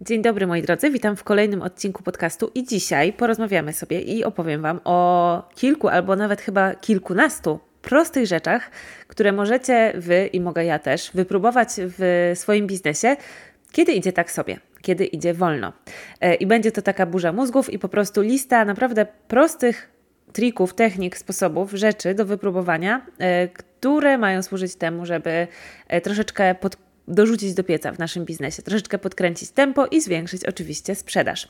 Dzień dobry moi drodzy, witam w kolejnym odcinku podcastu i dzisiaj porozmawiamy sobie i opowiem Wam o kilku albo nawet chyba kilkunastu prostych rzeczach, które możecie Wy i mogę ja też wypróbować w swoim biznesie, kiedy idzie tak sobie, kiedy idzie wolno. E, I będzie to taka burza mózgów i po prostu lista naprawdę prostych trików, technik, sposobów, rzeczy do wypróbowania, e, które mają służyć temu, żeby e, troszeczkę pod, dorzucić do pieca w naszym biznesie, troszeczkę podkręcić tempo i zwiększyć oczywiście sprzedaż.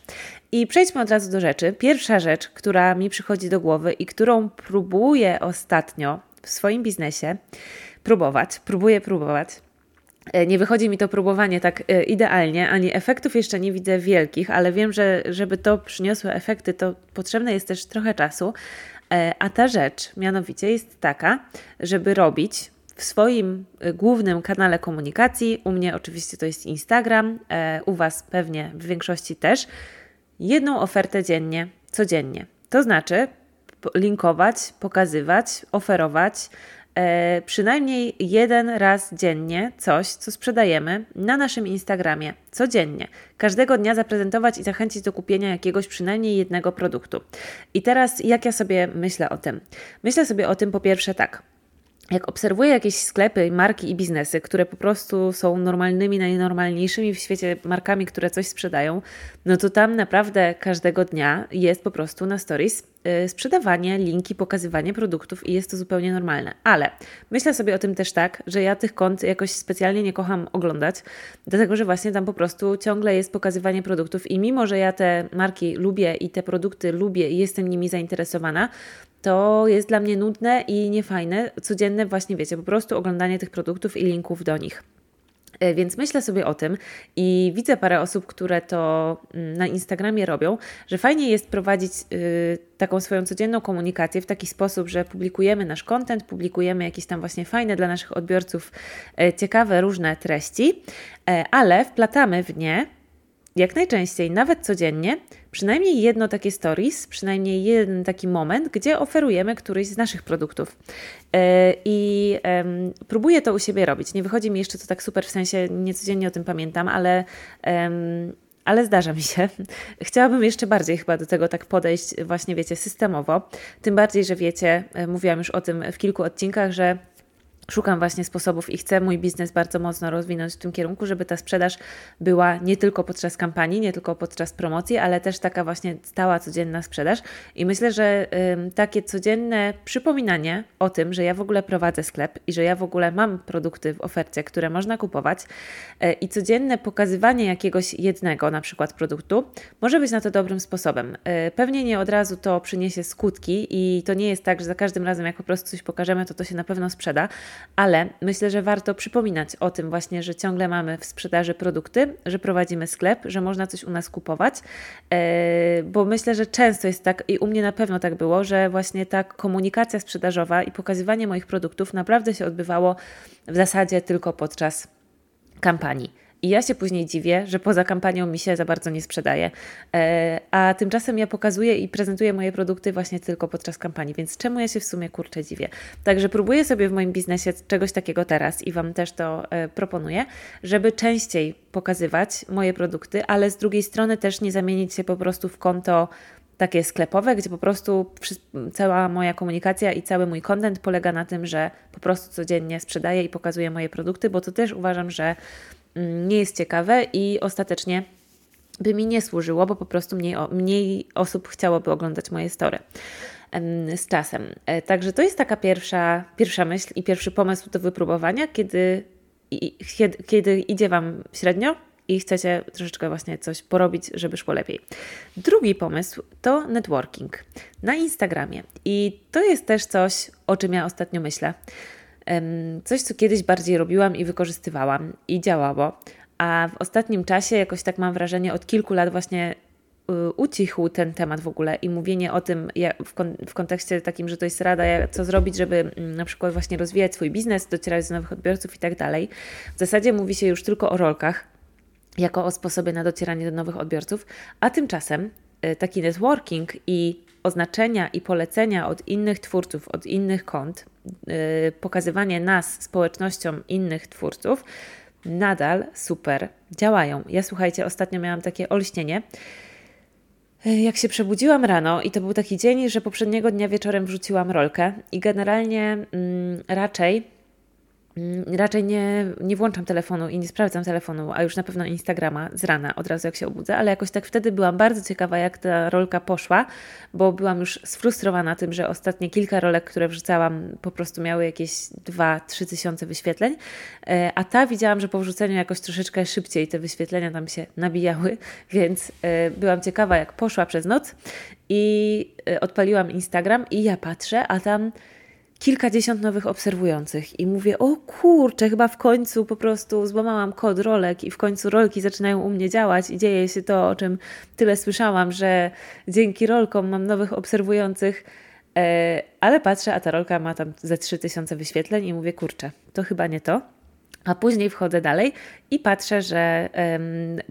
I przejdźmy od razu do rzeczy. Pierwsza rzecz, która mi przychodzi do głowy i którą próbuję ostatnio w swoim biznesie próbować, próbuję próbować, E, nie wychodzi mi to próbowanie tak e, idealnie, ani efektów jeszcze nie widzę wielkich, ale wiem, że żeby to przyniosło efekty, to potrzebne jest też trochę czasu. E, a ta rzecz mianowicie jest taka, żeby robić w swoim głównym kanale komunikacji, u mnie oczywiście to jest Instagram, u Was pewnie w większości też, jedną ofertę dziennie, codziennie. To znaczy linkować, pokazywać, oferować e, przynajmniej jeden raz dziennie coś, co sprzedajemy na naszym Instagramie codziennie. Każdego dnia zaprezentować i zachęcić do kupienia jakiegoś przynajmniej jednego produktu. I teraz jak ja sobie myślę o tym? Myślę sobie o tym po pierwsze tak jak obserwuję jakieś sklepy, marki i biznesy, które po prostu są normalnymi, najnormalniejszymi w świecie markami, które coś sprzedają, no to tam naprawdę każdego dnia jest po prostu na stories Y, sprzedawanie, linki, pokazywanie produktów i jest to zupełnie normalne. Ale myślę sobie o tym też tak, że ja tych kont jakoś specjalnie nie kocham oglądać, dlatego że właśnie tam po prostu ciągle jest pokazywanie produktów i mimo, że ja te marki lubię i te produkty lubię i jestem nimi zainteresowana, to jest dla mnie nudne i niefajne, codzienne właśnie, wiecie, po prostu oglądanie tych produktów i linków do nich. E, więc myślę sobie o tym i widzę parę osób, które to mm, na Instagramie robią, że fajnie jest prowadzić y, taką swoją codzienną komunikację w taki sposób, że publikujemy nasz content, publikujemy jakieś tam właśnie fajne dla naszych odbiorców e, ciekawe, różne treści, e, ale wplatamy w nie jak najczęściej, nawet codziennie, przynajmniej jedno takie stories, przynajmniej jeden taki moment, gdzie oferujemy któryś z naszych produktów. E, I próbuję to u siebie robić. Nie wychodzi mi jeszcze to tak super, w sensie nie codziennie o tym pamiętam, ale ale zdarza mi się. Chciałabym jeszcze bardziej chyba do tego tak podejść, właśnie wiecie, systemowo. Tym bardziej, że wiecie, e, mówiłam już o tym w kilku odcinkach, że Szukam właśnie sposobów i chcę mój biznes bardzo mocno rozwinąć w tym kierunku, żeby ta sprzedaż była nie tylko podczas kampanii, nie tylko podczas promocji, ale też taka właśnie stała, codzienna sprzedaż. I myślę, że y, takie codzienne przypominanie o tym, że ja w ogóle prowadzę sklep i że ja w ogóle mam produkty w ofercie, które można kupować, y, i codzienne pokazywanie jakiegoś jednego na przykład produktu może być na to dobrym sposobem. Y, pewnie nie od razu to przyniesie skutki i to nie jest tak, że za każdym razem, jak po prostu coś pokażemy, to to się na pewno sprzeda ale myślę, że warto przypominać o tym właśnie, że ciągle mamy w sprzedaży produkty, że prowadzimy sklep, że można coś u nas kupować, e, bo myślę, że często jest tak i u mnie na pewno tak było, że właśnie ta komunikacja sprzedażowa i pokazywanie moich produktów naprawdę się odbywało w zasadzie tylko podczas kampanii. I ja się później dziwię, że poza kampanią mi się za bardzo nie sprzedaje. E, a tymczasem ja pokazuję i prezentuję moje produkty właśnie tylko podczas kampanii, więc czemu ja się w sumie kurczę dziwię? Także próbuję sobie w moim biznesie czegoś takiego teraz i Wam też to e, proponuję, żeby częściej pokazywać moje produkty, ale z drugiej strony też nie zamienić się po prostu w konto takie sklepowe, gdzie po prostu cała moja komunikacja i cały mój content polega na tym, że po prostu codziennie sprzedaję i pokazuję moje produkty, bo to też uważam, że nie jest ciekawe i ostatecznie by mi nie służyło, bo po prostu mniej, mniej osób chciałoby oglądać moje story z czasem. E, także to jest taka pierwsza, pierwsza myśl i pierwszy pomysł do wypróbowania, kiedy, kiedy, kiedy idzie Wam średnio i chcecie troszeczkę właśnie coś porobić, żeby szło lepiej. Drugi pomysł to networking na Instagramie i to jest też coś, o czym ja ostatnio myślę. Coś, co kiedyś bardziej robiłam i wykorzystywałam i działało, a w ostatnim czasie jakoś tak mam wrażenie, od kilku lat właśnie y, ucichł ten temat w ogóle i mówienie o tym w, kon w kontekście takim, że to jest rada, co zrobić, żeby mm, na przykład właśnie rozwijać swój biznes, docierać do nowych odbiorców i tak dalej. W zasadzie mówi się już tylko o rolkach, jako o sposobie na docieranie do nowych odbiorców, a tymczasem y, taki networking i oznaczenia i polecenia od innych twórców, od innych kont, pokazywanie nas społecznościom innych twórców nadal super działają. Ja słuchajcie, ostatnio miałam takie olśnienie. Jak się przebudziłam rano i to był taki dzień, że poprzedniego dnia wieczorem wrzuciłam rolkę i generalnie mm, raczej raczej nie, nie włączam telefonu i nie sprawdzam telefonu, a już na pewno Instagrama z rana, od razu jak się obudzę, ale jakoś tak wtedy byłam bardzo ciekawa, jak ta rolka poszła, bo byłam już sfrustrowana tym, że ostatnie kilka rolek, które wrzucałam, po prostu miały jakieś 2-3 tysiące wyświetleń, e, a ta widziałam, że po wrzuceniu jakoś troszeczkę szybciej te wyświetlenia tam się nabijały, więc e, byłam ciekawa, jak poszła przez noc i e, odpaliłam Instagram i ja patrzę, a tam kilkadziesiąt nowych obserwujących i mówię, o kurczę, chyba w końcu po prostu złamałam kod rolek i w końcu rolki zaczynają u mnie działać i dzieje się to, o czym tyle słyszałam, że dzięki rolkom mam nowych obserwujących, e, ale patrzę, a ta rolka ma tam ze 3000 wyświetleń i mówię, kurczę, to chyba nie to. A później wchodzę dalej i patrzę, że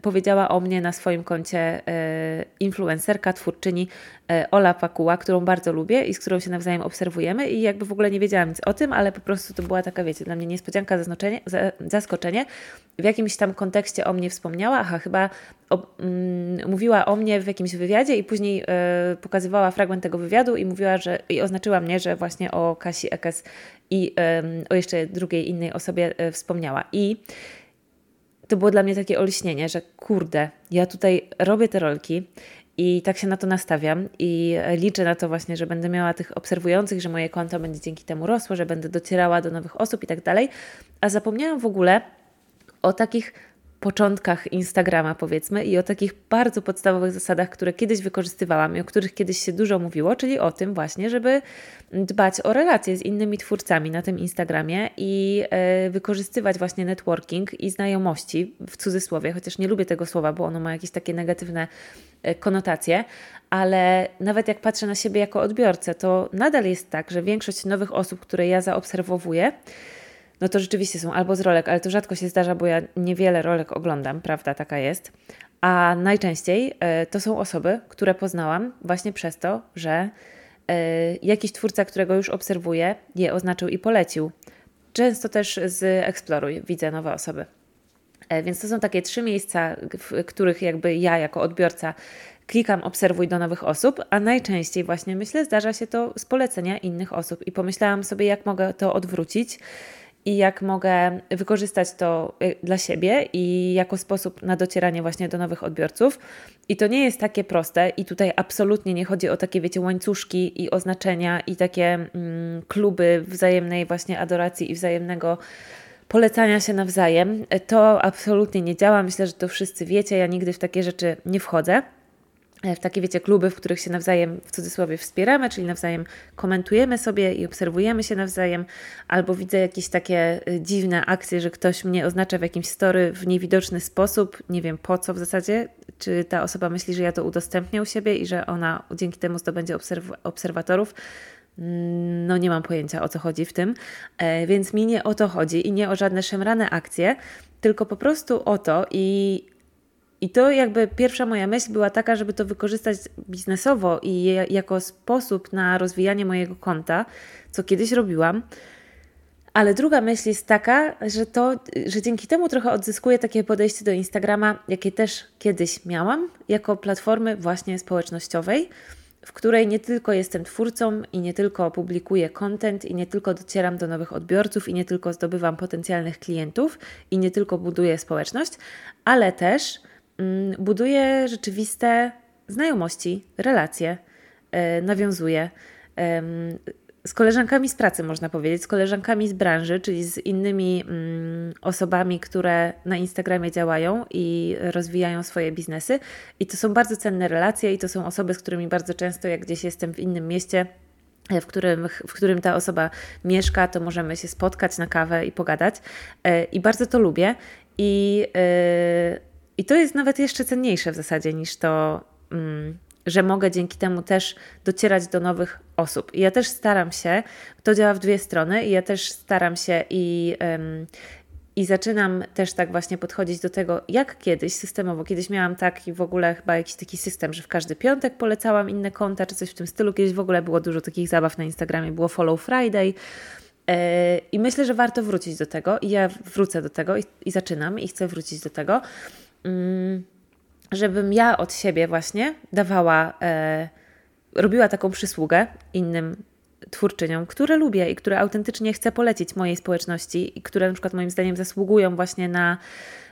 powiedziała o mnie na swoim koncie e, influencerka, twórczyni e, Ola Pakuła, którą bardzo lubię i z którą się nawzajem obserwujemy i jakby w ogóle nie wiedziałam nic o tym, ale po prostu to była taka, wiecie, dla mnie niespodzianka, zaskoczenie, zaskoczenie. W jakimś tam kontekście o mnie wspomniała, aha, chyba o, mm, mówiła o mnie w jakimś wywiadzie i później e, pokazywała fragment tego wywiadu i mówiła, że i oznaczyła mnie, że właśnie o Kasi Ekes i o jeszcze drugiej innej osobie e, wspomniała. I to było dla mnie takie olśnienie, że kurde, ja tutaj robię te rolki i tak się na to nastawiam i liczę na to właśnie, że będę miała tych obserwujących, że moje konto będzie dzięki temu rosło, że będę docierała do nowych osób i tak dalej. A zapomniałam w ogóle o takich początkach Instagrama, powiedzmy, i o takich bardzo podstawowych zasadach, które kiedyś wykorzystywałam i o których kiedyś się dużo mówiło, czyli o tym właśnie, żeby dbać o relacje z innymi twórcami na tym Instagramie i e, wykorzystywać właśnie networking i znajomości w cudzysłowie, chociaż nie lubię tego słowa, bo ono ma jakieś takie negatywne e, konotacje, ale nawet jak patrzę na siebie jako odbiorcę, to nadal jest tak, że większość nowych osób, które ja zaobserwowuję, no to rzeczywiście są albo z rolek, ale to rzadko się zdarza, bo ja niewiele rolek oglądam, prawda, taka jest. A najczęściej y, to są osoby, które poznałam właśnie przez to, że y, jakiś twórca, którego już obserwuję, je oznaczył i polecił. Często też z Exploruj widzę nowe osoby. E, więc to są takie trzy miejsca, w których jakby ja jako odbiorca klikam obserwuj do nowych osób, a najczęściej właśnie myślę, zdarza się to z polecenia innych osób i pomyślałam sobie, jak mogę to odwrócić i jak mogę wykorzystać to y, dla siebie i jako sposób na docieranie właśnie do nowych odbiorców. I to nie jest takie proste i tutaj absolutnie nie chodzi o takie, wiecie, łańcuszki i oznaczenia i takie mm, kluby wzajemnej właśnie adoracji i wzajemnego polecania się nawzajem. To absolutnie nie działa. Myślę, że to wszyscy wiecie. Ja nigdy w takie rzeczy nie wchodzę. E, w takie, wiecie, kluby, w których się nawzajem w cudzysłowie wspieramy, czyli nawzajem komentujemy sobie i obserwujemy się nawzajem, albo widzę jakieś takie e, dziwne akcje, że ktoś mnie oznacza w jakimś story w niewidoczny sposób, nie wiem po co w zasadzie, czy ta osoba myśli, że ja to udostępnię u siebie i że ona dzięki temu zdobędzie obserw obserwatorów. No nie mam pojęcia o co chodzi w tym, e, więc mi nie o to chodzi i nie o żadne szemrane akcje, tylko po prostu o to i i to jakby pierwsza moja myśl była taka, żeby to wykorzystać biznesowo i jako sposób na rozwijanie mojego konta, co kiedyś robiłam. Ale druga myśl jest taka, że, to, że dzięki temu trochę odzyskuję takie podejście do Instagrama, jakie też kiedyś miałam, jako platformy właśnie społecznościowej, w której nie tylko jestem twórcą i nie tylko publikuję content i nie tylko docieram do nowych odbiorców i nie tylko zdobywam potencjalnych klientów i nie tylko buduję społeczność, ale też buduje rzeczywiste znajomości, relacje, e, nawiązuje z koleżankami z pracy, można powiedzieć, z koleżankami z branży, czyli z innymi mm, osobami, które na Instagramie działają i rozwijają swoje biznesy. I to są bardzo cenne relacje, i to są osoby, z którymi bardzo często, jak gdzieś jestem w innym mieście, w którym, w którym ta osoba mieszka, to możemy się spotkać na kawę i pogadać. E, I bardzo to lubię. I e, i to jest nawet jeszcze cenniejsze w zasadzie niż to, mm, że mogę dzięki temu też docierać do nowych osób. I ja też staram się, to działa w dwie strony, i ja też staram się i. i zaczynam też tak właśnie podchodzić do tego, jak kiedyś systemowo. Kiedyś miałam taki w ogóle chyba jakiś taki system, że w każdy piątek polecałam inne konta, czy coś w tym stylu. Kiedyś w ogóle było dużo takich zabaw na Instagramie, było Follow Friday, I myślę, że warto wrócić do tego, i ja wrócę do tego i, i zaczynam, i chcę wrócić do tego, żebym ja od siebie właśnie dawała, robiła taką przysługę innym twórczyniom, które lubię i które autentycznie chcę polecić mojej społeczności i które na przykład moim zdaniem zasługują właśnie na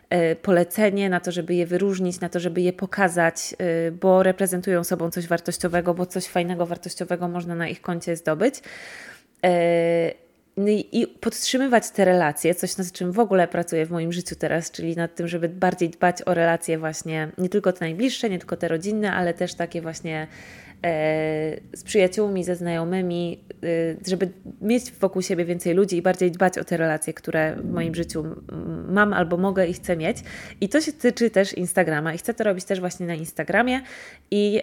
e, polecenie, na to, żeby je wyróżnić, na to, żeby je pokazać, e, bo reprezentują sobą coś wartościowego, bo coś fajnego, wartościowego można na ich koncie zdobyć. E, no I podtrzymywać te relacje, coś nad czym w ogóle pracuję w moim życiu teraz, czyli nad tym, żeby bardziej dbać o relacje właśnie nie tylko te najbliższe, nie tylko te rodzinne, ale też takie właśnie z przyjaciółmi, ze znajomymi, y, żeby mieć wokół siebie więcej ludzi i bardziej dbać o te relacje, które w moim życiu mam albo mogę i chcę mieć. I to się tyczy też Instagrama i chcę to robić też właśnie na Instagramie i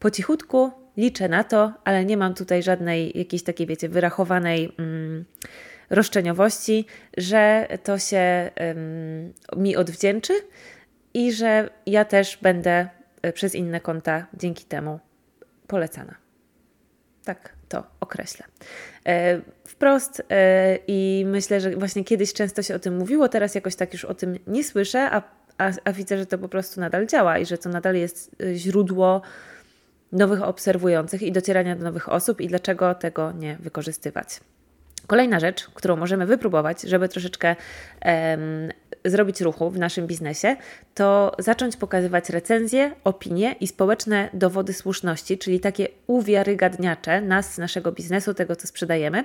po cichutku liczę na to, ale nie mam tutaj żadnej jakiejś takiej, wiecie, wyrachowanej um, roszczeniowości, że to się mi odwdzięczy i że ja też będę E, przez inne konta dzięki temu polecana. Tak to określę. E, wprost e, i myślę, że właśnie kiedyś często się o tym mówiło, teraz jakoś tak już o tym nie słyszę, a, a, a widzę, że to po prostu nadal działa i że to nadal jest źródło nowych obserwujących i docierania do nowych osób i dlaczego tego nie wykorzystywać. Kolejna rzecz, którą możemy wypróbować, żeby troszeczkę um, zrobić ruchu w naszym biznesie, to zacząć pokazywać recenzje, opinie i społeczne dowody słuszności, czyli takie uwiarygadniacze nas, naszego biznesu, tego co sprzedajemy,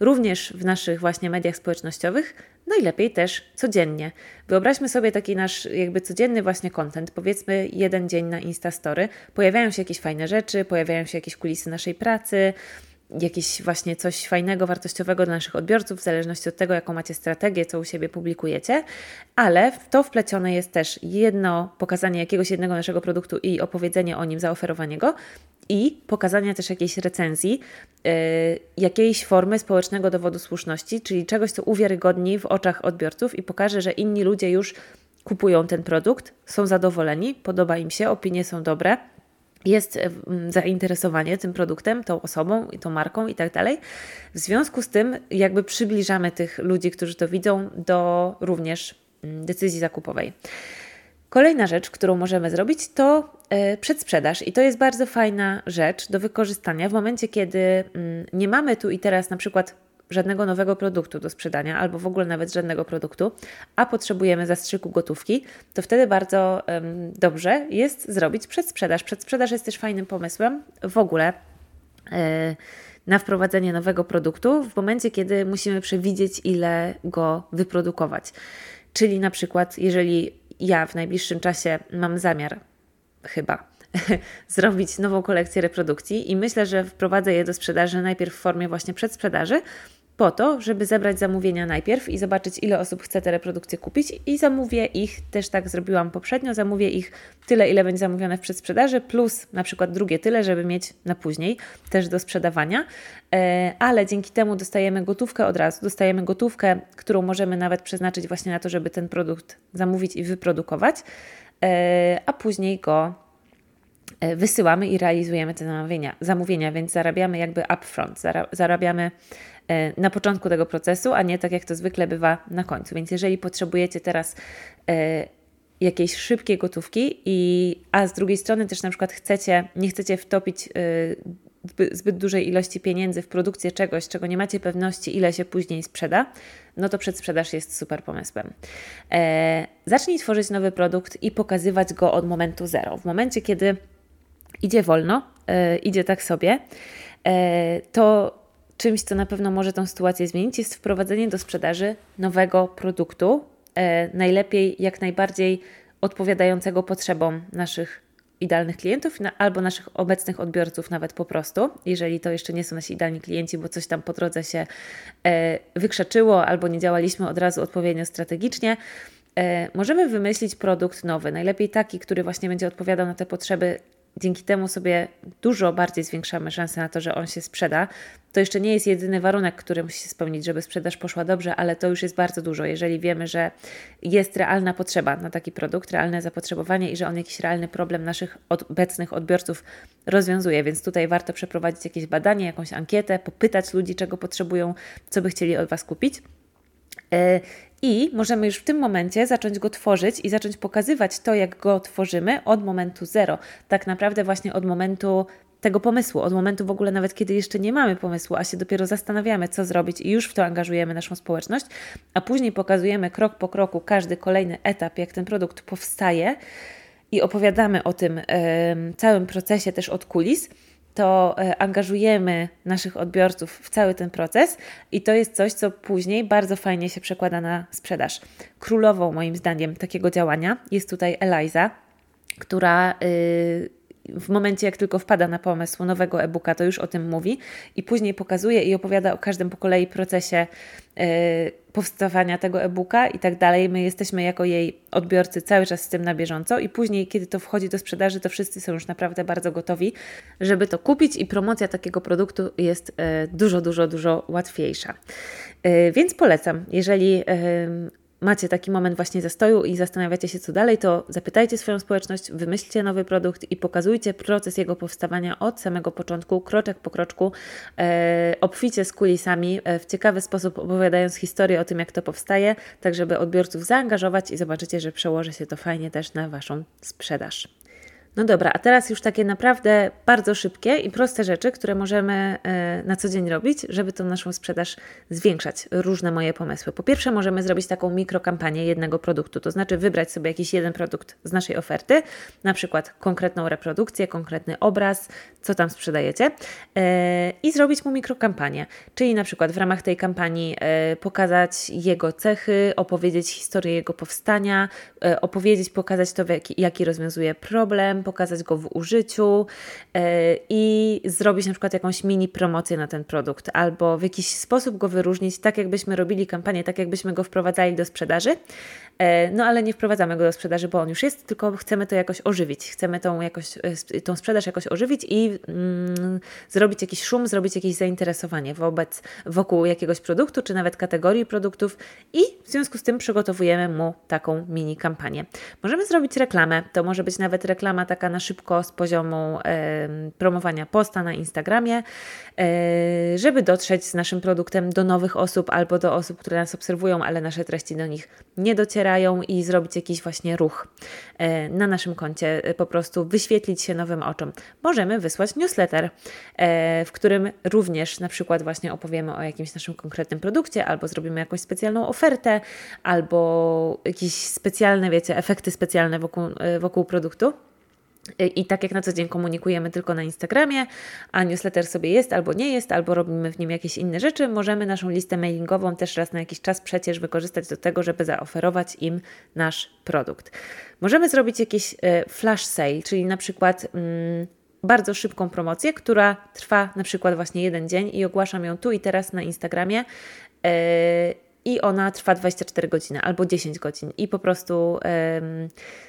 również w naszych właśnie mediach społecznościowych, najlepiej też codziennie. Wyobraźmy sobie taki nasz jakby codzienny właśnie content, powiedzmy jeden dzień na Instastory, pojawiają się jakieś fajne rzeczy, pojawiają się jakieś kulisy naszej pracy, jakieś właśnie coś fajnego, wartościowego dla naszych odbiorców, w zależności od tego, jaką macie strategię, co u siebie publikujecie, ale w to wplecione jest też jedno pokazanie jakiegoś jednego naszego produktu i opowiedzenie o nim, zaoferowanie go i pokazanie też jakiejś recenzji, yy, jakiejś formy społecznego dowodu słuszności, czyli czegoś, co uwiarygodni w oczach odbiorców i pokaże, że inni ludzie już kupują ten produkt, są zadowoleni, podoba im się, opinie są dobre jest zainteresowanie tym produktem, tą osobą i tą marką i tak dalej. W związku z tym jakby przybliżamy tych ludzi, którzy to widzą, do również decyzji zakupowej. Kolejna rzecz, którą możemy zrobić, to e, przedsprzedaż. I to jest bardzo fajna rzecz do wykorzystania w momencie, kiedy nie mamy tu i teraz na przykład żadnego nowego produktu do sprzedania, albo w ogóle nawet żadnego produktu, a potrzebujemy zastrzyku gotówki, to wtedy bardzo um, dobrze jest zrobić przedsprzedaż. Przedsprzedaż jest też fajnym pomysłem w ogóle. Yy, na wprowadzenie nowego produktu w momencie, kiedy musimy przewidzieć, ile go wyprodukować. Czyli na przykład, jeżeli ja w najbliższym czasie mam zamiar, chyba, zrobić nową kolekcję reprodukcji i myślę, że wprowadzę je do sprzedaży najpierw w formie właśnie przedsprzedaży, po to, żeby zebrać zamówienia najpierw i zobaczyć, ile osób chce te reprodukcje kupić, i zamówię ich, też tak zrobiłam poprzednio, zamówię ich tyle, ile będzie zamówione w przedsprzedaży, plus na przykład drugie tyle, żeby mieć na później też do sprzedawania. E, ale dzięki temu dostajemy gotówkę od razu, dostajemy gotówkę, którą możemy nawet przeznaczyć właśnie na to, żeby ten produkt zamówić i wyprodukować, e, a później go e, wysyłamy i realizujemy te zamówienia, zamówienia więc zarabiamy jakby upfront, zarabiamy na początku tego procesu, a nie tak jak to zwykle bywa na końcu. Więc jeżeli potrzebujecie teraz e, jakiejś szybkiej gotówki, i, a z drugiej strony też na przykład chcecie, nie chcecie wtopić e, zbyt dużej ilości pieniędzy w produkcję czegoś, czego nie macie pewności, ile się później sprzeda, no to przedsprzedaż jest super pomysłem. E, zacznij tworzyć nowy produkt i pokazywać go od momentu zero. W momencie, kiedy idzie wolno, e, idzie tak sobie, e, to czymś, co na pewno może tą sytuację zmienić, jest wprowadzenie do sprzedaży nowego produktu, e, najlepiej jak najbardziej odpowiadającego potrzebom naszych idealnych klientów albo naszych obecnych odbiorców, nawet po prostu, jeżeli to jeszcze nie są nasi idealni klienci, bo coś tam po drodze się e, wykrzeczyło albo nie działaliśmy od razu odpowiednio strategicznie. E, możemy wymyślić produkt nowy, najlepiej taki, który właśnie będzie odpowiadał na te potrzeby dzięki temu sobie dużo bardziej zwiększamy szanse na to, że on się sprzeda. To jeszcze nie jest jedyny warunek, który musi się spełnić, żeby sprzedaż poszła dobrze, ale to już jest bardzo dużo. Jeżeli wiemy, że jest realna potrzeba na taki produkt, realne zapotrzebowanie i że on jakiś realny problem naszych obecnych odbiorców rozwiązuje, więc tutaj warto przeprowadzić jakieś badanie, jakąś ankietę, popytać ludzi, czego potrzebują, co by chcieli od Was kupić. E, I możemy już w tym momencie zacząć go tworzyć i zacząć pokazywać to, jak go tworzymy od momentu zero. Tak naprawdę, właśnie od momentu tego pomysłu, od momentu w ogóle nawet kiedy jeszcze nie mamy pomysłu, a się dopiero zastanawiamy, co zrobić i już w to angażujemy naszą społeczność, a później pokazujemy krok po kroku każdy kolejny etap, jak ten produkt powstaje i opowiadamy o tym yy, całym procesie też od kulis to e, angażujemy naszych odbiorców w cały ten proces i to jest coś, co później bardzo fajnie się przekłada na sprzedaż. Królową, moim zdaniem, takiego działania jest tutaj Eliza, która. Yy, w momencie, jak tylko wpada na pomysł nowego e-booka, to już o tym mówi i później pokazuje i opowiada o każdym po kolei procesie yy, powstawania tego e-booka i tak dalej. My jesteśmy jako jej odbiorcy cały czas z tym na bieżąco i później, kiedy to wchodzi do sprzedaży, to wszyscy są już naprawdę bardzo gotowi, żeby to kupić i promocja takiego produktu jest yy, dużo, dużo, dużo łatwiejsza. Yy, więc polecam, jeżeli macie taki moment właśnie zastoju i zastanawiacie się, co dalej, to zapytajcie swoją społeczność, wymyślcie nowy produkt i pokazujcie proces jego powstawania od samego początku, kroczek po kroczku, e, obficie z kulisami, e, w ciekawy sposób opowiadając historię o tym, jak to powstaje, tak żeby odbiorców zaangażować i zobaczycie, że przełoży się to fajnie też na Waszą sprzedaż. No dobra, a teraz już takie naprawdę bardzo szybkie i proste rzeczy, które możemy e, na co dzień robić, żeby tą naszą sprzedaż zwiększać. Różne moje pomysły. Po pierwsze, możemy zrobić taką mikrokampanię jednego produktu, to znaczy wybrać sobie jakiś jeden produkt z naszej oferty, na przykład konkretną reprodukcję, konkretny obraz, co tam sprzedajecie e, i zrobić mu mikrokampanię. Czyli na przykład w ramach tej kampanii e, pokazać jego cechy, opowiedzieć historię jego powstania, opowiedzieć, pokazać to, jaki rozwiązuje problem, pokazać go w użyciu e, i zrobić na przykład jakąś mini promocję na ten produkt, albo w jakiś sposób go wyróżnić, tak jakbyśmy robili kampanię, tak jakbyśmy go wprowadzali do sprzedaży, no ale nie wprowadzamy go do sprzedaży, bo on już jest, tylko chcemy to jakoś ożywić, chcemy tą, jakoś, e, tą sprzedaż jakoś ożywić i mm, zrobić jakiś szum, zrobić jakieś zainteresowanie wobec, wokół jakiegoś produktu, czy nawet kategorii produktów i w związku z tym przygotowujemy mu taką mini kampanię. Możemy zrobić reklamę, to może być nawet reklama taka na szybko z poziomu promowania posta na Instagramie, e, żeby dotrzeć z naszym produktem do nowych osób albo do osób, które nas obserwują, ale nasze treści do nich nie docierają i zrobić jakiś właśnie ruch e, na naszym koncie, e, po prostu wyświetlić się nowym oczom. Możemy wysłać newsletter, w którym również na przykład właśnie opowiemy o jakimś naszym konkretnym produkcie, albo zrobimy jakąś specjalną ofertę, albo jakieś specjalne, wiecie, efekty specjalne wokół, wokół produktu. I tak jak na co dzień komunikujemy tylko na Instagramie, a newsletter sobie jest albo nie jest, albo robimy w nim jakieś inne rzeczy, możemy naszą listę mailingową też raz na jakiś czas przecież wykorzystać do tego, żeby zaoferować im nasz produkt. Możemy zrobić jakiś e, flash sale, czyli na przykład mm, bardzo szybką promocję, która trwa na przykład właśnie jeden dzień i ogłaszam ją tu i teraz na Instagramie. Yy, i ona trwa 24 godziny albo 10 godzin i po prostu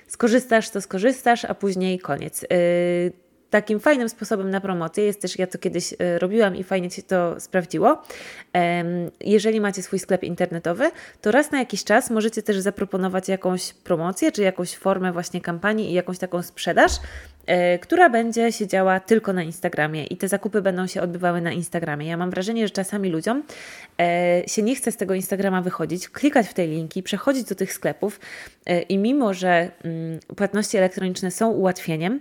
skorzystasz, to skorzystasz, a później koniec. Yy, takim fajnym sposobem na promocję jest też, ja to kiedyś y, robiłam i fajnie się to sprawdziło. Jeżeli macie swój sklep internetowy, to raz na jakiś czas możecie też zaproponować jakąś promocję, czy jakąś formę właśnie kampanii i jakąś taką sprzedaż, E, która będzie się działa tylko na Instagramie i te zakupy będą się odbywały na Instagramie. Ja mam wrażenie, że czasami ludziom e, się nie chce z tego Instagrama wychodzić, klikać w te linki, przechodzić do tych sklepów e, i mimo, że mm, płatności elektroniczne są ułatwieniem,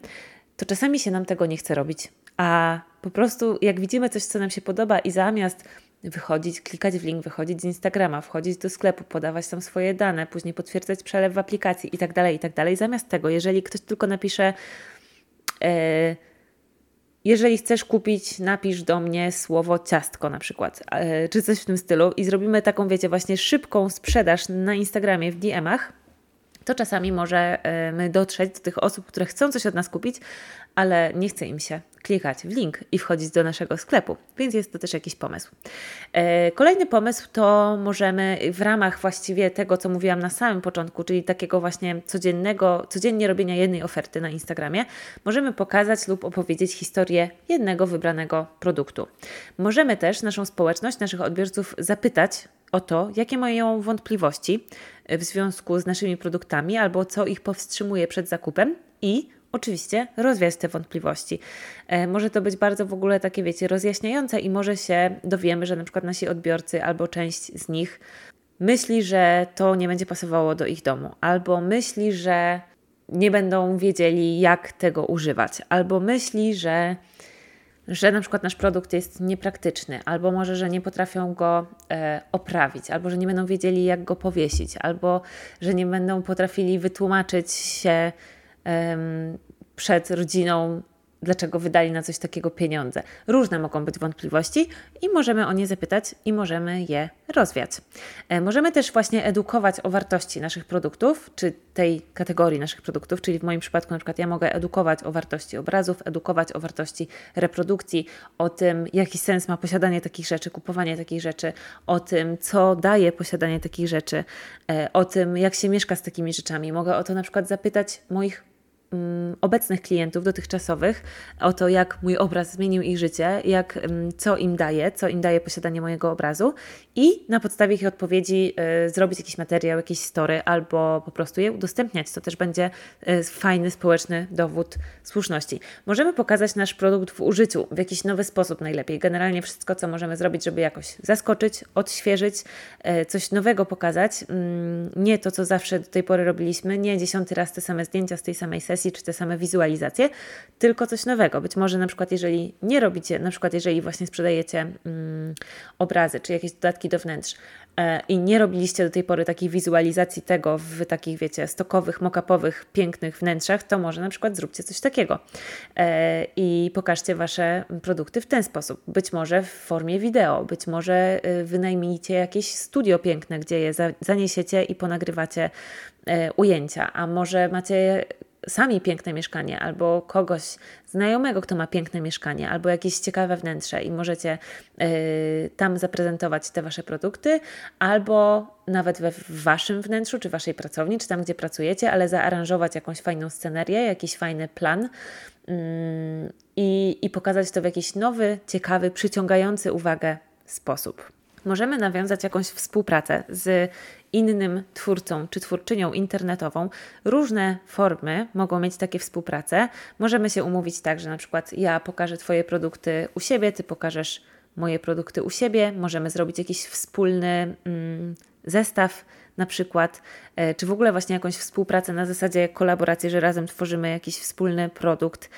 to czasami się nam tego nie chce robić. A po prostu jak widzimy coś, co nam się podoba i zamiast wychodzić, klikać w link, wychodzić z Instagrama, wchodzić do sklepu, podawać tam swoje dane, później potwierdzać przelew w aplikacji i tak dalej, i tak dalej. Zamiast tego, jeżeli ktoś tylko napisze E, jeżeli chcesz kupić, napisz do mnie słowo ciastko na przykład, e, czy coś w tym stylu i zrobimy taką, wiecie, właśnie szybką sprzedaż na Instagramie w DM-ach, to czasami możemy dotrzeć do tych osób, które chcą coś od nas kupić, ale nie chce im się klikać w link i wchodzić do naszego sklepu, więc jest to też jakiś pomysł. E, kolejny pomysł to możemy w ramach właściwie tego, co mówiłam na samym początku, czyli takiego właśnie codziennego, codziennie robienia jednej oferty na Instagramie, możemy pokazać lub opowiedzieć historię jednego wybranego produktu. Możemy też naszą społeczność, naszych odbiorców zapytać o to, jakie mają wątpliwości w związku z naszymi produktami albo co ich powstrzymuje przed zakupem i oczywiście rozwiać te wątpliwości. E, może to być bardzo w ogóle takie, wiecie, rozjaśniające i może się dowiemy, że na przykład nasi odbiorcy albo część z nich myśli, że to nie będzie pasowało do ich domu, albo myśli, że nie będą wiedzieli, jak tego używać, albo myśli, że że na przykład nasz produkt jest niepraktyczny, albo może, że nie potrafią go e, oprawić, albo że nie będą wiedzieli, jak go powiesić, albo że nie będą potrafili wytłumaczyć się przed rodziną, dlaczego wydali na coś takiego pieniądze. Różne mogą być wątpliwości i możemy o nie zapytać i możemy je rozwiać. E, możemy też właśnie edukować o wartości naszych produktów, czy tej kategorii naszych produktów, czyli w moim przypadku na przykład ja mogę edukować o wartości obrazów, edukować o wartości reprodukcji, o tym, jaki sens ma posiadanie takich rzeczy, kupowanie takich rzeczy, o tym, co daje posiadanie takich rzeczy, e, o tym, jak się mieszka z takimi rzeczami. Mogę o to na przykład zapytać moich obecnych klientów dotychczasowych o to, jak mój obraz zmienił ich życie, jak, mm, co im daje, co im daje posiadanie mojego obrazu i na podstawie ich odpowiedzi y, zrobić jakiś materiał, jakieś story albo po prostu je udostępniać. To też będzie y, fajny społeczny dowód słuszności. Możemy pokazać nasz produkt w użyciu w jakiś nowy sposób najlepiej. Generalnie wszystko, co możemy zrobić, żeby jakoś zaskoczyć, odświeżyć, y, coś nowego pokazać. Mm, nie to, co zawsze do tej pory robiliśmy, nie dziesiąty raz te same zdjęcia z tej samej sesji, sesji, czy te same wizualizacje, tylko coś nowego. Być może na przykład, jeżeli nie robicie, na przykład jeżeli właśnie sprzedajecie mm, obrazy, czy jakieś dodatki do wnętrz e, i nie robiliście do tej pory takiej wizualizacji tego w takich, wiecie, stokowych, mock-upowych, pięknych wnętrzach, to może na przykład zróbcie coś takiego e, i pokażcie Wasze produkty w ten sposób. Być może w formie wideo, być może e, wynajmijcie jakieś studio piękne, gdzie je zaniesiecie i ponagrywacie e, ujęcia, a może macie sami piękne mieszkanie, albo kogoś znajomego, kto ma piękne mieszkanie, albo jakieś ciekawe wnętrze i możecie y, tam zaprezentować te Wasze produkty, albo nawet we Waszym wnętrzu, czy Waszej pracowni, czy tam, gdzie pracujecie, ale zaaranżować jakąś fajną scenerię, jakiś fajny plan yy, i pokazać to w jakiś nowy, ciekawy, przyciągający uwagę sposób. Możemy nawiązać jakąś współpracę z innym twórcą czy twórczynią internetową. Różne formy mogą mieć takie współprace. Możemy się umówić tak, że na przykład ja pokażę Twoje produkty u siebie, Ty pokażesz moje produkty u siebie. Możemy zrobić jakiś wspólny mm, zestaw na przykład, e, czy w ogóle właśnie jakąś współpracę na zasadzie kolaboracji, że razem tworzymy jakiś wspólny produkt.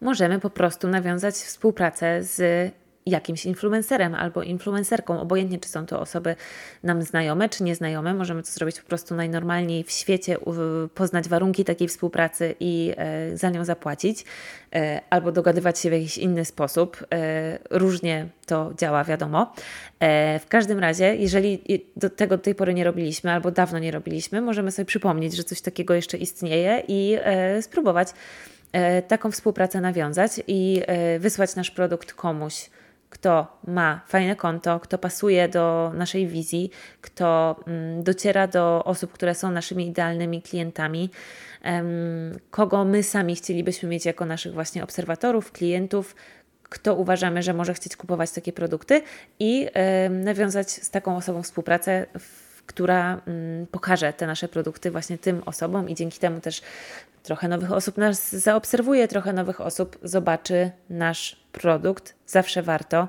Możemy po prostu nawiązać współpracę z jakimś influencerem albo influencerką, obojętnie czy są to osoby nam znajome czy nieznajome, możemy to zrobić po prostu najnormalniej w świecie, poznać warunki takiej współpracy i e, za nią zapłacić, e, albo dogadywać się w jakiś inny sposób. E, różnie to działa, wiadomo. W każdym razie, jeżeli do tego do tej pory nie robiliśmy, albo dawno nie robiliśmy, możemy sobie przypomnieć, że coś takiego jeszcze istnieje i spróbować taką współpracę nawiązać i wysłać nasz produkt komuś kto ma fajne konto, kto pasuje do naszej wizji, kto mm, dociera do osób, które są naszymi idealnymi klientami, kogo my sami chcielibyśmy mieć jako naszych właśnie obserwatorów, klientów, kto uważamy, że może chcieć kupować takie produkty i nawiązać z taką osobą współpracę, która mm, pokaże te nasze produkty właśnie tym osobom i dzięki temu też trochę nowych osób nas zaobserwuje, trochę nowych osób zobaczy nasz produkt. Zawsze warto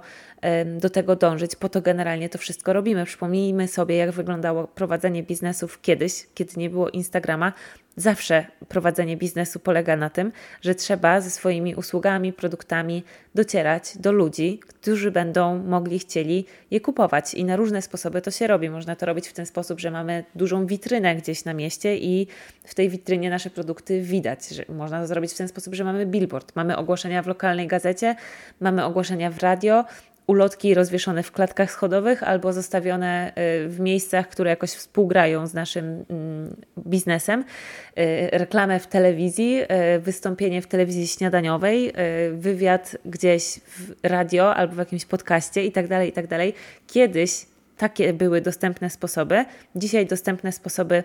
do tego dążyć, po to generalnie to wszystko robimy. Przypomnijmy sobie, jak wyglądało prowadzenie biznesów kiedyś, kiedy nie było Instagrama. Zawsze prowadzenie biznesu polega na tym, że trzeba ze swoimi usługami, produktami docierać do ludzi, którzy będą mogli, chcieli je kupować. I na różne sposoby to się robi. Można to robić w ten sposób, że mamy dużą witrynę gdzieś na mieście i w tej witrynie nasze produkty widać. Można to zrobić w ten sposób, że mamy billboard, mamy ogłoszenia w lokalnej gazecie, mamy ogłoszenia w radio, ulotki rozwieszone w klatkach schodowych albo zostawione w miejscach, które jakoś współgrają z naszym mm, biznesem. Reklamę w telewizji, wystąpienie w telewizji śniadaniowej, wywiad gdzieś w radio albo w jakimś podcaście itd., tak itd. Tak Kiedyś takie były dostępne sposoby. Dzisiaj dostępne sposoby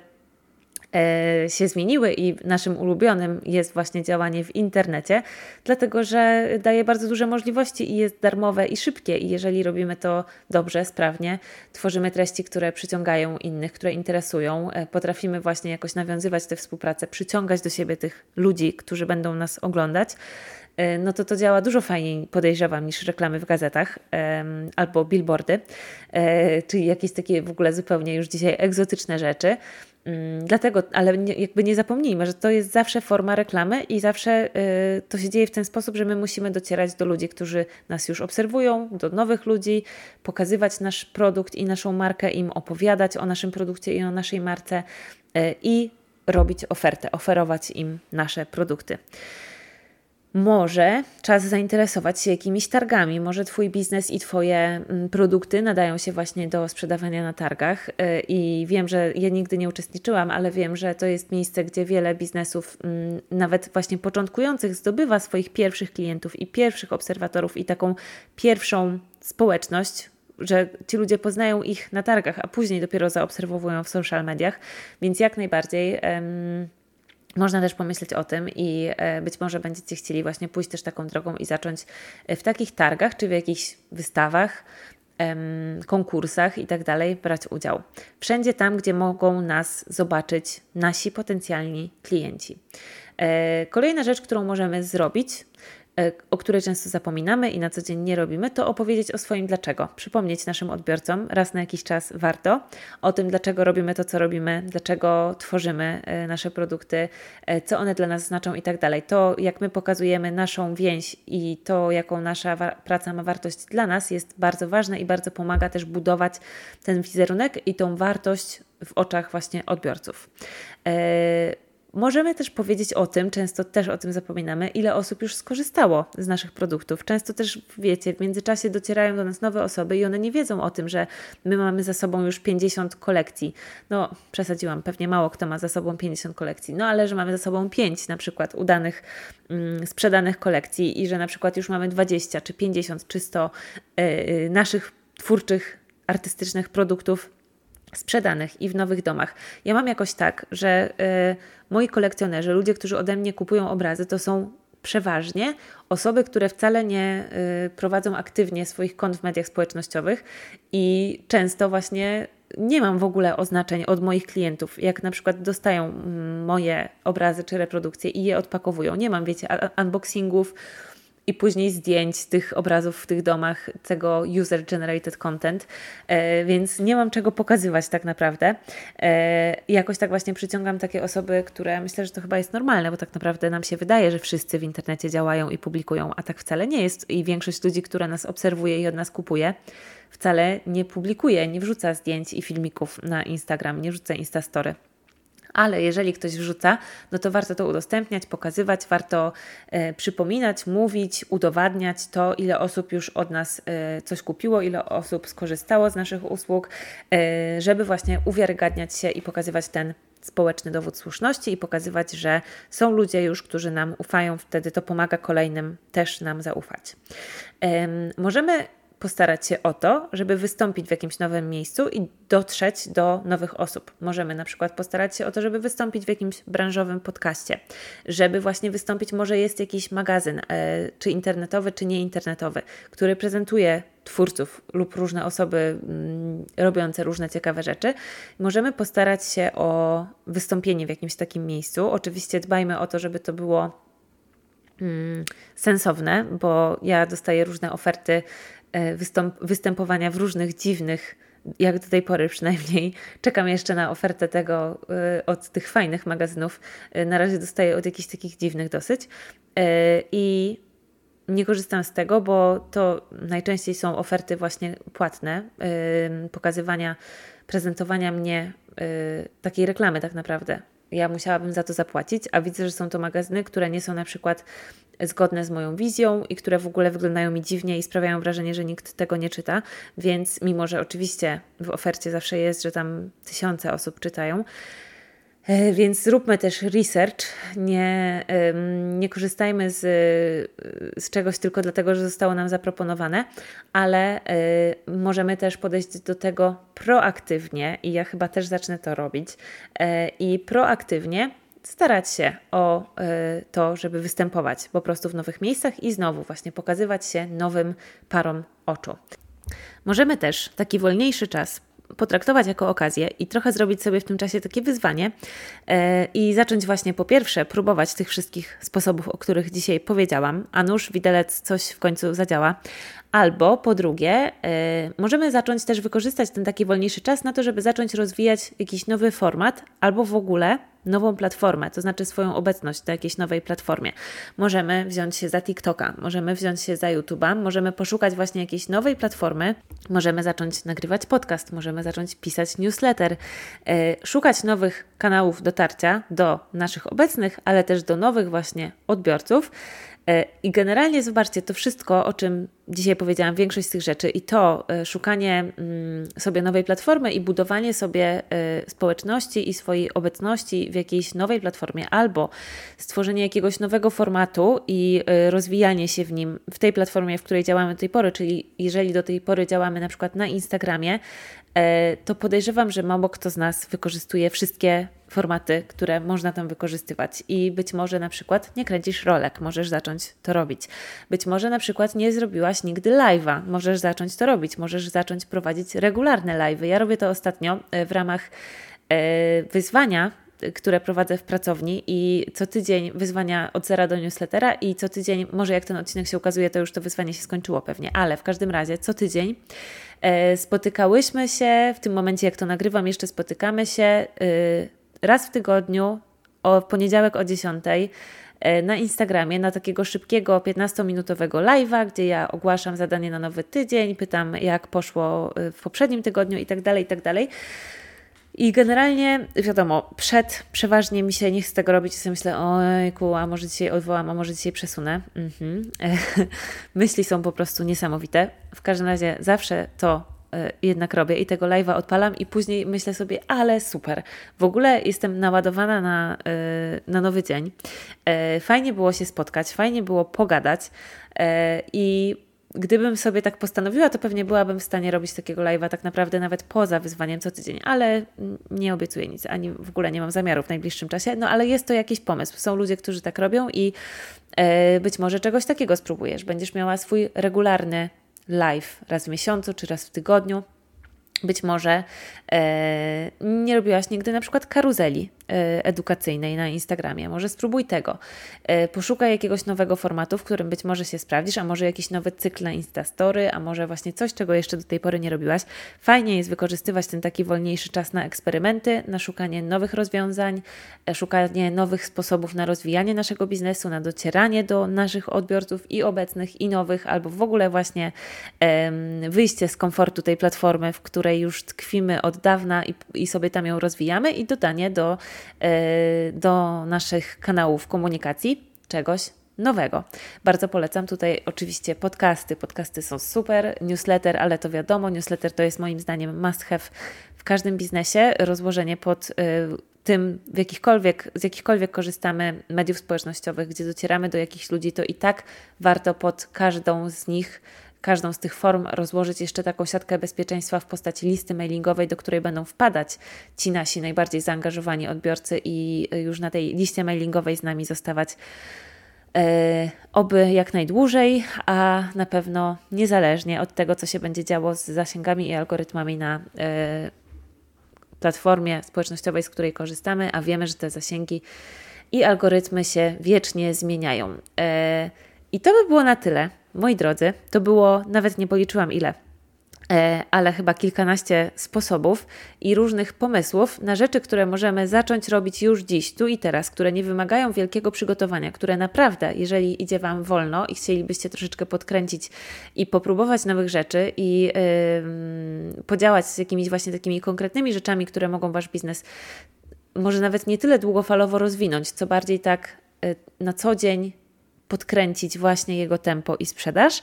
się zmieniły i naszym ulubionym jest właśnie działanie w internecie, dlatego że daje bardzo duże możliwości i jest darmowe i szybkie. I jeżeli robimy to dobrze, sprawnie, tworzymy treści, które przyciągają innych, które interesują, e, potrafimy właśnie jakoś nawiązywać tę współpracę, przyciągać do siebie tych ludzi, którzy będą nas oglądać, E, no to to działa dużo fajniej, podejrzewam, niż reklamy w gazetach albo billboardy, e, czyli jakieś takie w ogóle zupełnie już dzisiaj egzotyczne rzeczy. Mm, dlatego, ale jakby nie zapomnijmy, że to jest zawsze forma reklamy i zawsze e, to się dzieje w ten sposób, że my musimy docierać do ludzi, którzy nas już obserwują, do nowych ludzi, pokazywać nasz produkt i naszą markę, im opowiadać o naszym produkcie i o naszej marce i robić ofertę, oferować im nasze produkty. Może czas zainteresować się jakimiś targami. Może Twój biznes i Twoje mm, produkty nadają się właśnie do sprzedawania na targach. Y, I wiem, że ja nigdy nie uczestniczyłam, ale wiem, że to jest miejsce, gdzie wiele biznesów, mm, nawet właśnie początkujących, zdobywa swoich pierwszych klientów i pierwszych obserwatorów i taką pierwszą społeczność, że ci ludzie poznają ich na targach, a później dopiero zaobserwowują w social mediach. Więc jak najbardziej. Można też pomyśleć o tym i e, być może będziecie chcieli właśnie pójść też taką drogą i zacząć e, w takich targach czy w jakichś wystawach, konkursach i tak dalej brać udział. Wszędzie tam, gdzie mogą nas zobaczyć nasi potencjalni klienci. E, kolejna rzecz, którą możemy zrobić, o której często zapominamy i na co dzień nie robimy, to opowiedzieć o swoim dlaczego. Przypomnieć naszym odbiorcom raz na jakiś czas warto o tym, dlaczego robimy to, co robimy, dlaczego tworzymy e, nasze produkty, e, co one dla nas znaczą i tak dalej. To, jak my pokazujemy naszą więź i to, jaką nasza praca ma wartość dla nas, jest bardzo ważne i bardzo pomaga też budować ten wizerunek i tą wartość w oczach właśnie odbiorców. Możemy też powiedzieć o tym, często też o tym zapominamy, ile osób już skorzystało z naszych produktów. Często też, wiecie, w międzyczasie docierają do nas nowe osoby i one nie wiedzą o tym, że my mamy za sobą już 50 kolekcji. No, przesadziłam, pewnie mało kto ma za sobą 50 kolekcji, no ale że mamy za sobą 5 na przykład udanych, mm, sprzedanych kolekcji i że na przykład już mamy 20 czy 50 czy 100 yy, naszych twórczych, artystycznych produktów sprzedanych i w nowych domach. Ja mam jakoś tak, że y, moi kolekcjonerzy, ludzie, którzy ode mnie kupują obrazy, to są przeważnie osoby, które wcale nie y, prowadzą aktywnie swoich kont w mediach społecznościowych i często właśnie nie mam w ogóle oznaczeń od moich klientów. Jak na przykład dostają mm, moje obrazy czy reprodukcje i je odpakowują. Nie mam, wiecie, unboxingów, i później zdjęć tych obrazów w tych domach, tego user-generated content, e, więc nie mam czego pokazywać tak naprawdę. E, jakoś tak właśnie przyciągam takie osoby, które myślę, że to chyba jest normalne, bo tak naprawdę nam się wydaje, że wszyscy w internecie działają i publikują, a tak wcale nie jest. I większość ludzi, która nas obserwuje i od nas kupuje, wcale nie publikuje, nie wrzuca zdjęć i filmików na Instagram, nie wrzuca Instastory ale jeżeli ktoś wrzuca, no to warto to udostępniać, pokazywać, warto e, przypominać, mówić, udowadniać to, ile osób już od nas e, coś kupiło, ile osób skorzystało z naszych usług, e, żeby właśnie uwiarygadniać się i pokazywać ten społeczny dowód słuszności i pokazywać, że są ludzie już, którzy nam ufają, wtedy to pomaga kolejnym też nam zaufać. Możemy postarać się o to, żeby wystąpić w jakimś nowym miejscu i dotrzeć do nowych osób. Możemy na przykład postarać się o to, żeby wystąpić w jakimś branżowym podcaście, żeby właśnie wystąpić, może jest jakiś magazyn, e, czy internetowy, czy nieinternetowy, który prezentuje twórców lub różne osoby mm, robiące różne ciekawe rzeczy. Możemy postarać się o wystąpienie w jakimś takim miejscu. Oczywiście dbajmy o to, żeby to było mm, sensowne, bo ja dostaję różne oferty występowania w różnych dziwnych, jak do tej pory przynajmniej. Czekam jeszcze na ofertę tego e, od tych fajnych magazynów. E, na razie dostaję od jakichś takich dziwnych dosyć. I nie korzystam z tego, bo to najczęściej są oferty właśnie płatne, pokazywania, prezentowania mnie, takiej reklamy tak naprawdę ja musiałabym za to zapłacić, a widzę, że są to magazyny, które nie są na przykład zgodne z moją wizją i które w ogóle wyglądają mi dziwnie i sprawiają wrażenie, że nikt tego nie czyta. Więc mimo, że oczywiście w ofercie zawsze jest, że tam tysiące osób czytają, więc zróbmy też research, nie, nie korzystajmy z, z czegoś tylko dlatego, że zostało nam zaproponowane, ale e, możemy też podejść do tego proaktywnie i ja chyba też zacznę to robić e, i proaktywnie starać się o to, żeby występować po prostu w nowych miejscach i znowu właśnie pokazywać się nowym parom oczu. Możemy też taki wolniejszy czas potraktować jako okazję i trochę zrobić sobie w tym czasie takie wyzwanie e, i zacząć właśnie po pierwsze próbować tych wszystkich sposobów, o których dzisiaj powiedziałam, a nuż widelec coś w końcu zadziała, Albo po drugie, y, możemy zacząć też wykorzystać ten taki wolniejszy czas na to, żeby zacząć rozwijać jakiś nowy format, albo w ogóle nową platformę, to znaczy swoją obecność na jakiejś nowej platformie. Możemy wziąć się za TikToka, możemy wziąć się za YouTube'a, możemy poszukać właśnie jakiejś nowej platformy, możemy zacząć nagrywać podcast, możemy zacząć pisać newsletter, y, szukać nowych kanałów dotarcia do naszych obecnych, ale też do nowych właśnie odbiorców. E, I generalnie zobaczcie, to wszystko, o czym dzisiaj powiedziałam, większość z tych rzeczy i to e, szukanie mm, sobie nowej platformy i budowanie sobie e, społeczności i swojej obecności w jakiejś nowej platformie albo stworzenie jakiegoś nowego formatu i rozwijanie się w nim, w tej platformie, w której działamy do tej pory, czyli jeżeli do tej pory działamy na przykład na Instagramie, to podejrzewam, że mało kto z nas wykorzystuje wszystkie formaty, które można tam wykorzystywać. I być może na przykład nie kręcisz rolek, możesz zacząć to robić. Być może na przykład nie zrobiłaś nigdy live'a, możesz zacząć to robić, możesz zacząć prowadzić regularne live'y. Ja robię to ostatnio e, w ramach e, wyzwania które prowadzę w pracowni i co tydzień wyzwania od zera do newslettera i co tydzień, może jak ten odcinek się ukazuje, to już to wyzwanie się skończyło pewnie, ale w każdym razie co tydzień e, spotykałyśmy się, w tym momencie jak to nagrywam jeszcze spotykamy się raz w tygodniu, o poniedziałek o 10 e, na Instagramie, na takiego szybkiego 15-minutowego live'a, gdzie ja ogłaszam zadanie na nowy tydzień, pytam jak poszło e, w poprzednim tygodniu i tak dalej, i tak. I generalnie, wiadomo, przed przeważnie mi się nie chce tego robić, sobie myślę, ojku, a może dzisiaj odwołam, a może dzisiaj przesunę. Mhm. Myśli są po prostu niesamowite. W każdym razie zawsze to jednak robię i tego live'a odpalam i później myślę sobie, ale super. W ogóle jestem naładowana na, e, na nowy dzień. E, fajnie było się spotkać, fajnie było pogadać i gdybym sobie tak postanowiła, to pewnie byłabym w stanie robić takiego live'a tak naprawdę nawet poza wyzwaniem co tydzień, ale nie obiecuję nic, ani w ogóle nie mam zamiaru w najbliższym czasie, no ale jest to jakiś pomysł. Są ludzie, którzy tak robią i być może czegoś takiego spróbujesz. Będziesz miała swój regularny live raz w miesiącu czy raz w tygodniu. Być może e, nie robiłaś nigdy na przykład karuzeli edukacyjnej na Instagramie. Może spróbuj tego. E, poszukaj jakiegoś nowego formatu, w którym być może się sprawdzisz, a może jakiś nowy cykl na Instastory, a może właśnie coś, czego jeszcze do tej pory nie robiłaś. Fajnie jest wykorzystywać ten taki wolniejszy czas na eksperymenty, na szukanie nowych rozwiązań, e, szukanie nowych sposobów na rozwijanie naszego biznesu, na docieranie do naszych odbiorców i obecnych, i nowych, albo w ogóle właśnie wyjście z komfortu tej platformy, w której już tkwimy od dawna i, i sobie tam ją rozwijamy, i dodanie do, e, do naszych kanałów komunikacji czegoś nowego. Bardzo polecam tutaj oczywiście podcasty. Podcasty są super, newsletter, ale to wiadomo, newsletter to jest moim zdaniem must have w każdym biznesie. Rozłożenie pod y, tym, w jakichkolwiek, z jakichkolwiek korzystamy mediów społecznościowych, gdzie docieramy do jakichś ludzi, to i tak warto pod każdą z nich każdą z tych form rozłożyć jeszcze taką siatkę bezpieczeństwa w postaci listy mailingowej, do której będą wpadać ci nasi najbardziej zaangażowani odbiorcy i już na tej liście mailingowej z nami zostawać e, oby jak najdłużej, a na pewno niezależnie od tego, co się będzie działo z zasięgami i algorytmami na e, platformie społecznościowej, z której korzystamy, a wiemy, że te zasięgi i algorytmy się wiecznie zmieniają. I to by było na tyle. Moi drodzy, to było, nawet nie policzyłam ile, e, ale chyba kilkanaście sposobów i różnych pomysłów na rzeczy, które możemy zacząć robić już dziś, tu i teraz, które nie wymagają wielkiego przygotowania, które naprawdę, jeżeli idzie Wam wolno i chcielibyście troszeczkę podkręcić i popróbować nowych rzeczy i yy, podziałać z jakimiś właśnie takimi konkretnymi rzeczami, które mogą Wasz biznes może nawet nie tyle długofalowo rozwinąć, co bardziej tak na co dzień podkręcić właśnie jego tempo i sprzedaż,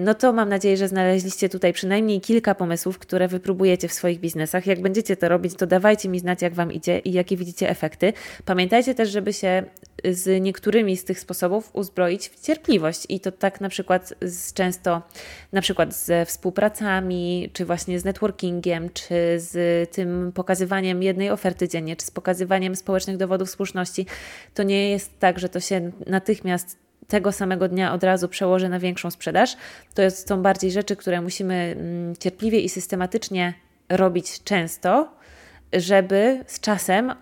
no to mam nadzieję, że znaleźliście tutaj przynajmniej kilka pomysłów, które wypróbujecie w swoich biznesach. Jak będziecie to robić, to dawajcie mi znać, jak Wam idzie i jakie widzicie efekty. Pamiętajcie też, żeby się z niektórymi z tych sposobów uzbroić w cierpliwość i to tak na przykład z często, na przykład ze współpracami, czy właśnie z networkingiem, czy z tym pokazywaniem jednej oferty dziennie, czy z pokazywaniem społecznych dowodów słuszności. To nie jest tak, że to się natychmiast tego samego dnia od razu przełoży na większą sprzedaż. To są bardziej rzeczy, które musimy mm, cierpliwie i systematycznie robić często, żeby z czasem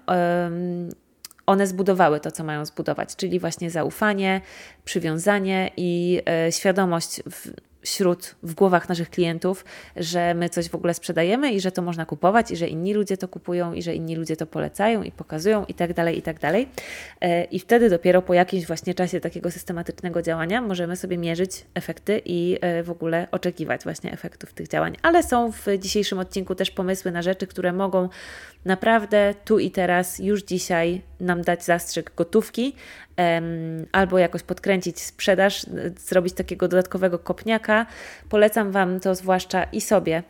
one zbudowały to, co mają zbudować, czyli właśnie zaufanie, przywiązanie i e, świadomość wśród, w głowach naszych klientów, że my coś w ogóle sprzedajemy i że to można kupować i że inni ludzie to kupują i że inni ludzie to polecają i pokazują i tak dalej, i tak dalej. E, I wtedy dopiero po jakimś właśnie czasie takiego systematycznego działania możemy sobie mierzyć efekty i e, w ogóle oczekiwać właśnie efektów tych działań. Ale są w dzisiejszym odcinku też pomysły na rzeczy, które mogą naprawdę tu i teraz, już dzisiaj nam dać zastrzyk gotówki, albo jakoś podkręcić sprzedaż, zrobić takiego dodatkowego kopniaka. Polecam Wam to zwłaszcza i sobie,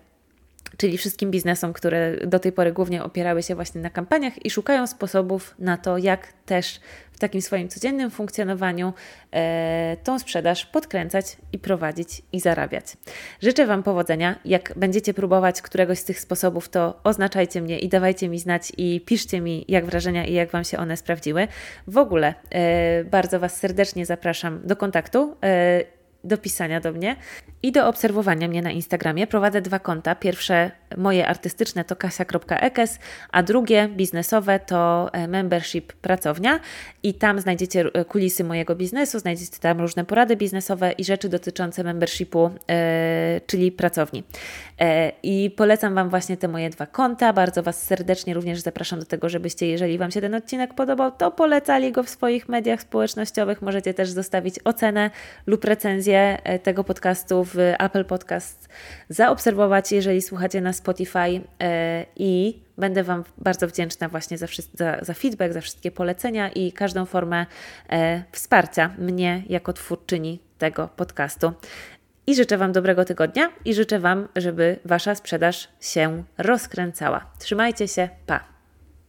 czyli wszystkim biznesom, które do tej pory głównie opierały się właśnie na kampaniach i szukają sposobów na to, jak też w takim swoim codziennym funkcjonowaniu e, tą sprzedaż podkręcać i prowadzić i zarabiać. Życzę Wam powodzenia. Jak będziecie próbować któregoś z tych sposobów, to oznaczajcie mnie i dawajcie mi znać i piszcie mi, jak wrażenia i jak Wam się one sprawdziły. W ogóle e, bardzo Was serdecznie zapraszam do kontaktu. E, do pisania do mnie i do obserwowania mnie na Instagramie. Prowadzę dwa konta. Pierwsze moje artystyczne to kasia.ekes, a drugie biznesowe to e, membership pracownia i tam znajdziecie e, kulisy mojego biznesu, znajdziecie tam różne porady biznesowe i rzeczy dotyczące membershipu, e, czyli pracowni. I polecam Wam właśnie te moje dwa konta. Bardzo Was serdecznie również zapraszam do tego, żebyście, jeżeli Wam się ten odcinek podobał, to polecali go w swoich mediach społecznościowych. Możecie też zostawić ocenę lub recenzję tego podcastu w Apple Podcast zaobserwować, jeżeli słuchacie na Spotify e, i będę Wam bardzo wdzięczna właśnie za, za, za feedback, za wszystkie polecenia i każdą formę e, wsparcia mnie jako twórczyni tego podcastu. I życzę Wam dobrego tygodnia i życzę Wam, żeby Wasza sprzedaż się rozkręcała. Trzymajcie się, pa!